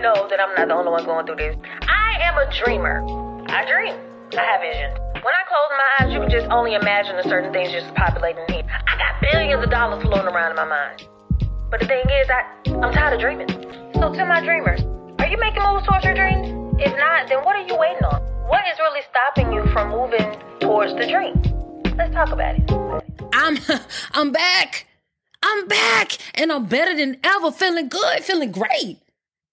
know that I'm not the only one going through this. I am a dreamer. I dream. I have visions. When I close my eyes, you can just only imagine the certain things just populating here. I got billions of dollars floating around in my mind. But the thing is, I, I'm tired of dreaming. So to my dreamers, are you making moves towards your dreams? If not, then what are you waiting on? What is really stopping you from moving towards the dream? Let's talk about it. I'm I'm back. I'm back and I'm better than ever. Feeling good, feeling great.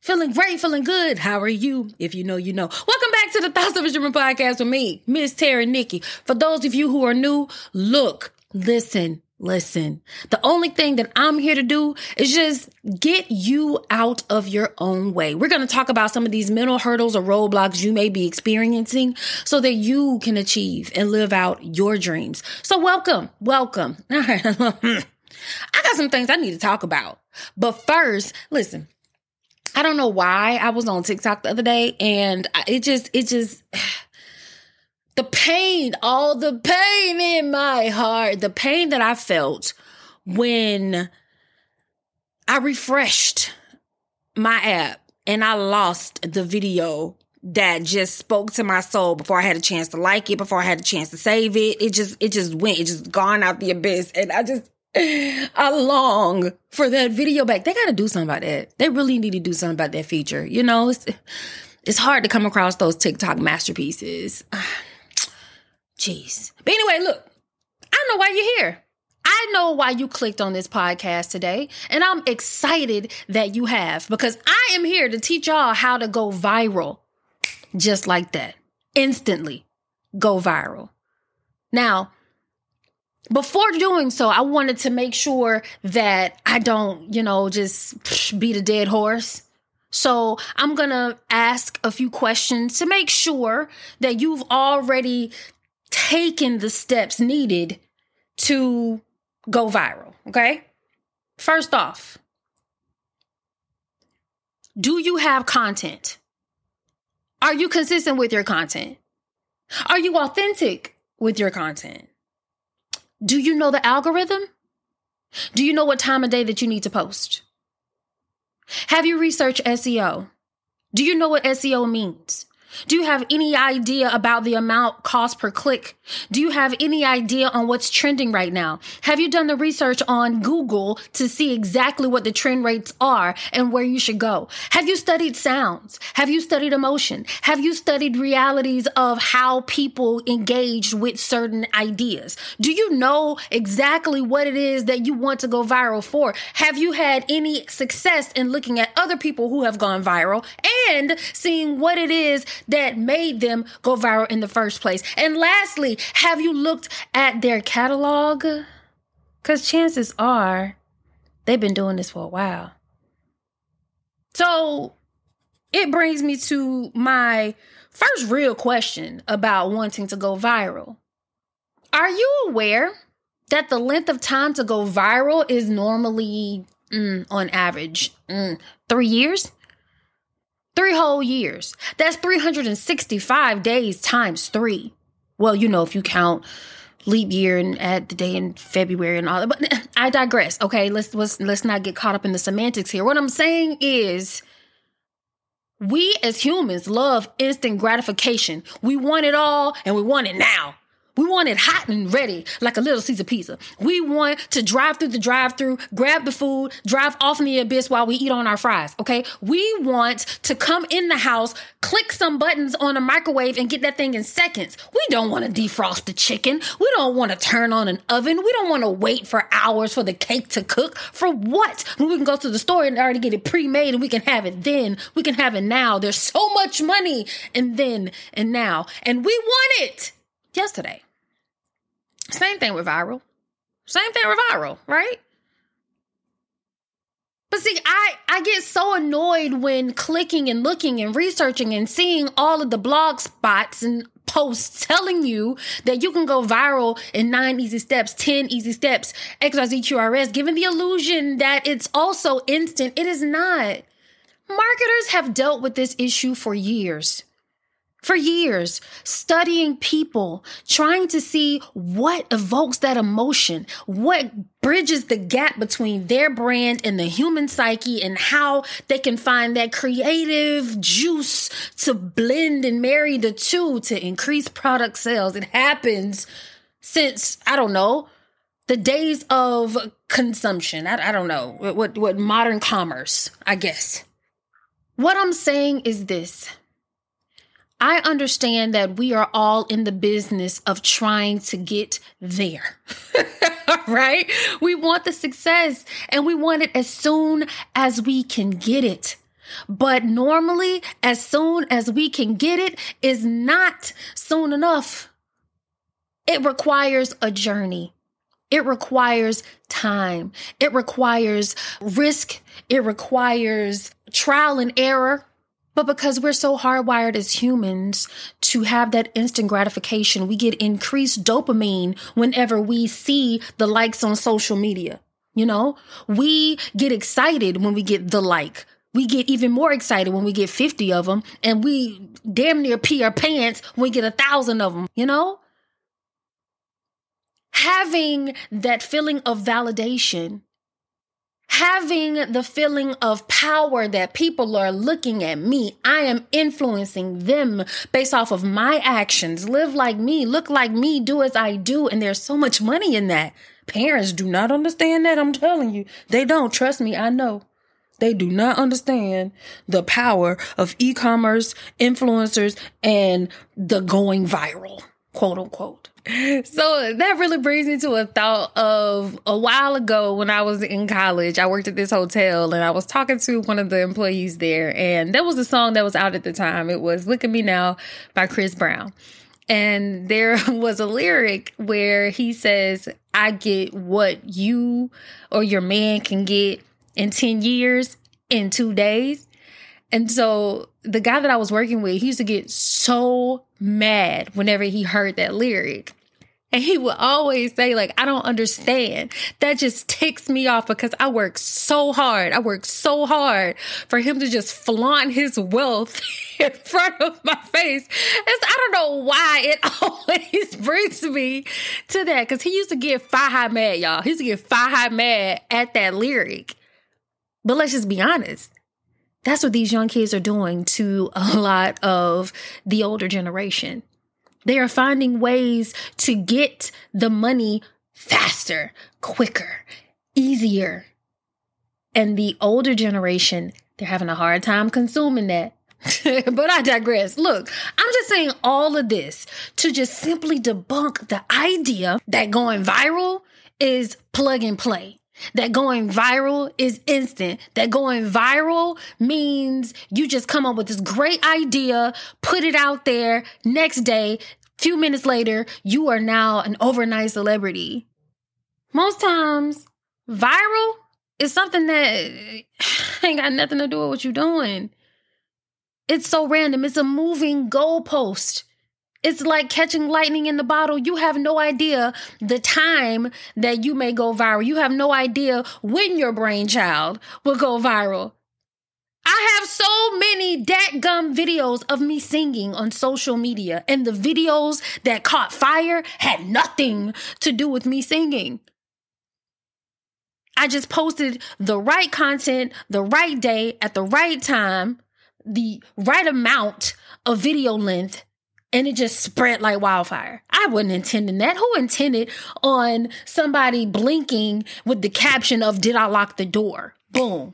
Feeling great, feeling good. How are you? If you know, you know. Welcome back to the Thoughts of a Dreamer podcast with me, Miss Terry Nikki. For those of you who are new, look, listen, listen. The only thing that I'm here to do is just get you out of your own way. We're going to talk about some of these mental hurdles or roadblocks you may be experiencing so that you can achieve and live out your dreams. So welcome, welcome. All right. I got some things I need to talk about. But first, listen, I don't know why I was on TikTok the other day and it just, it just, the pain, all the pain in my heart, the pain that I felt when I refreshed my app and I lost the video that just spoke to my soul before I had a chance to like it, before I had a chance to save it. It just, it just went, it just gone out the abyss. And I just, I long for that video back. They got to do something about that. They really need to do something about that feature. You know, it's, it's hard to come across those TikTok masterpieces. Jeez. But anyway, look, I know why you're here. I know why you clicked on this podcast today, and I'm excited that you have because I am here to teach y'all how to go viral just like that. Instantly go viral. Now, before doing so, I wanted to make sure that I don't, you know, just beat a dead horse. So I'm going to ask a few questions to make sure that you've already taken the steps needed to go viral. Okay. First off, do you have content? Are you consistent with your content? Are you authentic with your content? Do you know the algorithm? Do you know what time of day that you need to post? Have you researched SEO? Do you know what SEO means? Do you have any idea about the amount cost per click? Do you have any idea on what's trending right now? Have you done the research on Google to see exactly what the trend rates are and where you should go? Have you studied sounds? Have you studied emotion? Have you studied realities of how people engage with certain ideas? Do you know exactly what it is that you want to go viral for? Have you had any success in looking at other people who have gone viral and seeing what it is that made them go viral in the first place? And lastly, have you looked at their catalog? Because chances are they've been doing this for a while. So it brings me to my first real question about wanting to go viral. Are you aware that the length of time to go viral is normally, mm, on average, mm, three years? Three whole years. That's 365 days times three. Well, you know, if you count leap year and add the day in February and all that. But I digress. Okay, let's let's let's not get caught up in the semantics here. What I'm saying is we as humans love instant gratification. We want it all and we want it now. We want it hot and ready, like a little Caesar pizza. We want to drive through the drive through, grab the food, drive off in the abyss while we eat on our fries. Okay. We want to come in the house, click some buttons on a microwave and get that thing in seconds. We don't want to defrost the chicken. We don't want to turn on an oven. We don't want to wait for hours for the cake to cook. For what? When we can go to the store and already get it pre-made and we can have it then. We can have it now. There's so much money and then and now. And we want it yesterday. Same thing with viral. Same thing with viral, right? But see, I, I get so annoyed when clicking and looking and researching and seeing all of the blog spots and posts telling you that you can go viral in nine easy steps, 10 easy steps, XYZ QRS, giving the illusion that it's also instant. It is not. Marketers have dealt with this issue for years for years, studying people, trying to see what evokes that emotion, what bridges the gap between their brand and the human psyche, and how they can find that creative juice to blend and marry the two to increase product sales. It happens since, I don't know, the days of consumption. I, I don't know what, what modern commerce, I guess. What I'm saying is this I understand that we are all in the business of trying to get there, right? We want the success and we want it as soon as we can get it. But normally, as soon as we can get it is not soon enough. It requires a journey. It requires time. It requires risk. It requires trial and error. But because we're so hardwired as humans to have that instant gratification, we get increased dopamine whenever we see the likes on social media. You know, we get excited when we get the like. We get even more excited when we get 50 of them and we damn near pee our pants when we get a thousand of them, you know? Having that feeling of validation having the feeling of power that people are looking at me. I am influencing them based off of my actions. Live like me, look like me, do as I do. And there's so much money in that. Parents do not understand that. I'm telling you, they don't. Trust me, I know. They do not understand the power of e commerce, influencers, and the going viral, quote unquote so that really brings me to a thought of a while ago when I was in college. I worked at this hotel and I was talking to one of the employees there, and there was a song that was out at the time. It was Look at Me Now by Chris Brown. And there was a lyric where he says, I get what you or your man can get in 10 years in two days. And so the guy that I was working with, he used to get so mad whenever he heard that lyric. And he would always say, like, I don't understand. That just ticks me off because I work so hard. I work so hard for him to just flaunt his wealth in front of my face. It's, I don't know why it always brings me to that because he used to get fire high mad, y'all. He used to get fire high mad at that lyric. But let's just be honest. That's what these young kids are doing to a lot of the older generation. They are finding ways to get the money faster, quicker, easier. And the older generation, they're having a hard time consuming that. but I digress. Look, I'm just saying all of this to just simply debunk the idea that going viral is plug and play. That going viral is instant. That going viral means you just come up with this great idea, put it out there, next day, few minutes later, you are now an overnight celebrity. Most times, viral is something that ain't got nothing to do with what you're doing. It's so random. It's a moving goalpost. It's like catching lightning in the bottle. You have no idea the time that you may go viral. You have no idea when your brainchild will go viral. I have so many dat gum videos of me singing on social media, and the videos that caught fire had nothing to do with me singing. I just posted the right content, the right day, at the right time, the right amount of video length, and it just spread like wildfire. I wasn't intending that. Who intended on somebody blinking with the caption of, Did I lock the door? Boom,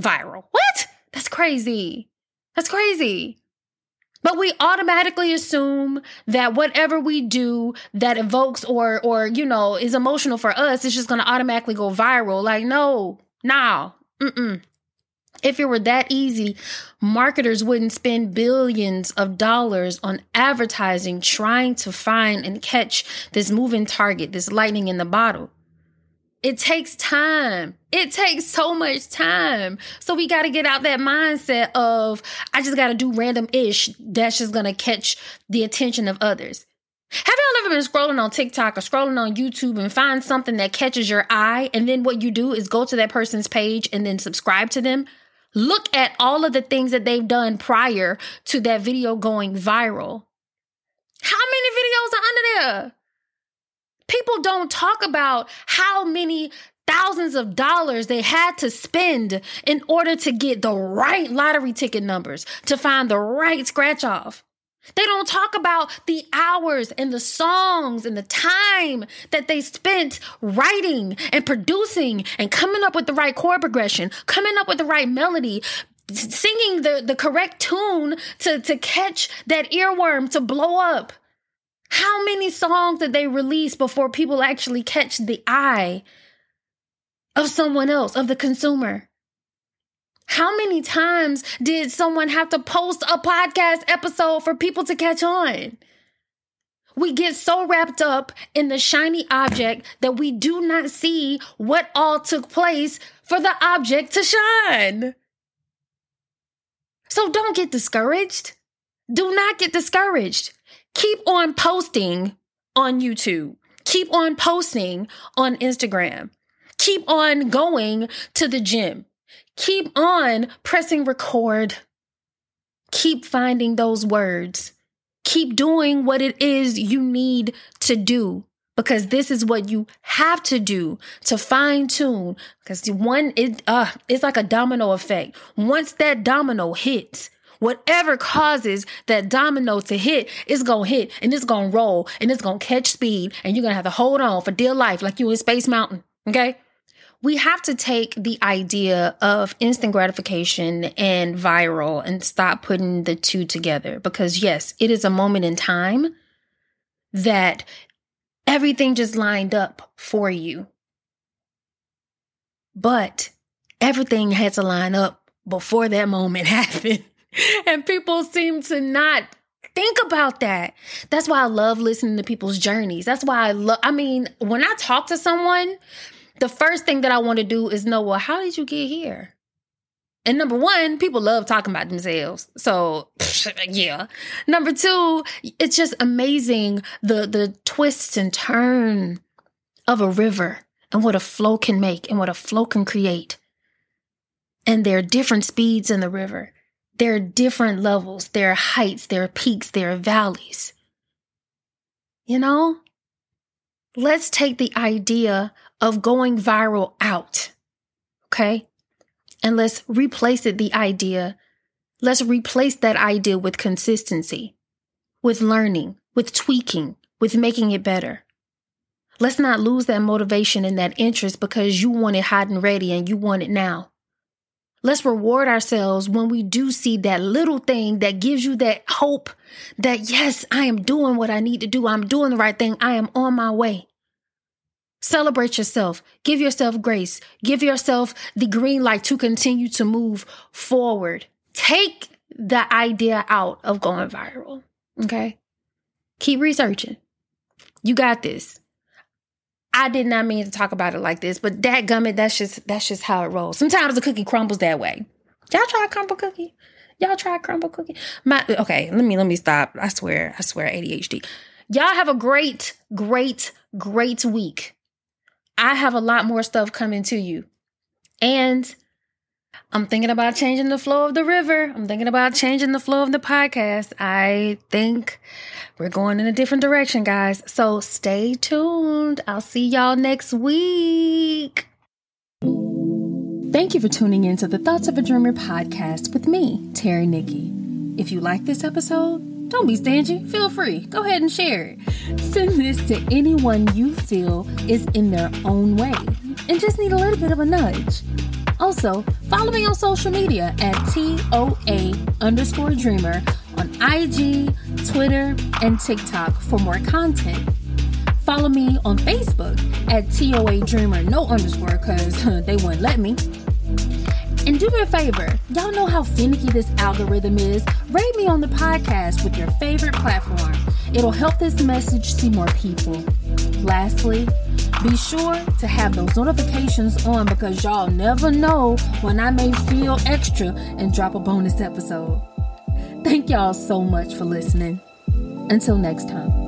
viral. What? That's crazy. That's crazy. But we automatically assume that whatever we do that evokes or or you know is emotional for us it's just to automatically go viral. Like no, no, mm If it were that easy, marketers wouldn't spend billions of dollars on advertising trying to find and catch this moving target, this lightning in the bottle. It takes time. It takes so much time. So we got to get out that mindset of, I just got to do random ish that's just going to catch the attention of others. Have y'all ever been scrolling on TikTok or scrolling on YouTube and find something that catches your eye? And then what you do is go to that person's page and then subscribe to them? Look at all of the things that they've done prior to that video going viral. How many videos are under there? People don't talk about how many thousands of dollars they had to spend in order to get the right lottery ticket numbers, to find the right scratch off. They don't talk about the hours and the songs and the time that they spent writing and producing and coming up with the right chord progression, coming up with the right melody, singing the, the correct tune to, to catch that earworm to blow up. How many songs did they release before people actually catch the eye of someone else, of the consumer? How many times did someone have to post a podcast episode for people to catch on? We get so wrapped up in the shiny object that we do not see what all took place for the object to shine. So don't get discouraged. Do not get discouraged keep on posting on YouTube. Keep on posting on Instagram. Keep on going to the gym. Keep on pressing record. Keep finding those words. Keep doing what it is you need to do because this is what you have to do to fine tune. Because one, it uh, it's like a domino effect. Once that domino hits, Whatever causes that domino to hit, it's gonna hit and it's gonna roll and it's gonna catch speed and you're gonna have to hold on for dear life like you in Space Mountain. Okay? We have to take the idea of instant gratification and viral and stop putting the two together because, yes, it is a moment in time that everything just lined up for you. But everything had to line up before that moment happened. and people seem to not think about that. That's why I love listening to people's journeys. That's why I love, I mean, when I talk to someone, the first thing that I want to do is know, well, how did you get here? And number one, people love talking about themselves. So yeah. Number two, it's just amazing the the twists and turn of a river and what a flow can make and what a flow can create. And there are different speeds in the river. There are different levels, there are heights, there are peaks, there are valleys. You know? Let's take the idea of going viral out, okay? And let's replace it, the idea. Let's replace that idea with consistency, with learning, with tweaking, with making it better. Let's not lose that motivation and that interest because you want it hot and ready and you want it now. Let's reward ourselves when we do see that little thing that gives you that hope that, yes, I am doing what I need to do. I'm doing the right thing. I am on my way. Celebrate yourself. Give yourself grace. Give yourself the green light to continue to move forward. Take the idea out of going viral. Okay. Keep researching. You got this. I did not mean to talk about it like this, but that gummit, that's just that's just how it rolls. Sometimes the cookie crumbles that way. Y'all try a Crumbl cookie? Y'all try a Crumbl cookie? My okay, let me let me stop. I swear, I swear ADHD. Y'all have a great, great, great week. I have a lot more stuff coming to you. And I'm thinking about changing the flow of the river. I'm thinking about changing the flow of the podcast. I think we're going in a different direction, guys. So stay tuned. I'll see y'all next week. Thank you for tuning in to the Thoughts of a Dreamer podcast with me, Terry Nikki. If you like this episode, don't be stingy. Feel free. Go ahead and share it. Send this to anyone you feel is in their own way and just need a little bit of a nudge. Also, follow me on social media at TOA underscore dreamer on IG, Twitter, and TikTok for more content. Follow me on Facebook at TOA Dreamer, no underscore, because they wouldn't let me. And do me a favor, y'all know how finicky this algorithm is. Rate me on the podcast with your favorite platform. It'll help this message see more people. Lastly, be sure to have those notifications on because y'all never know when I may feel extra and drop a bonus episode. Thank y'all so much for listening. Until next time.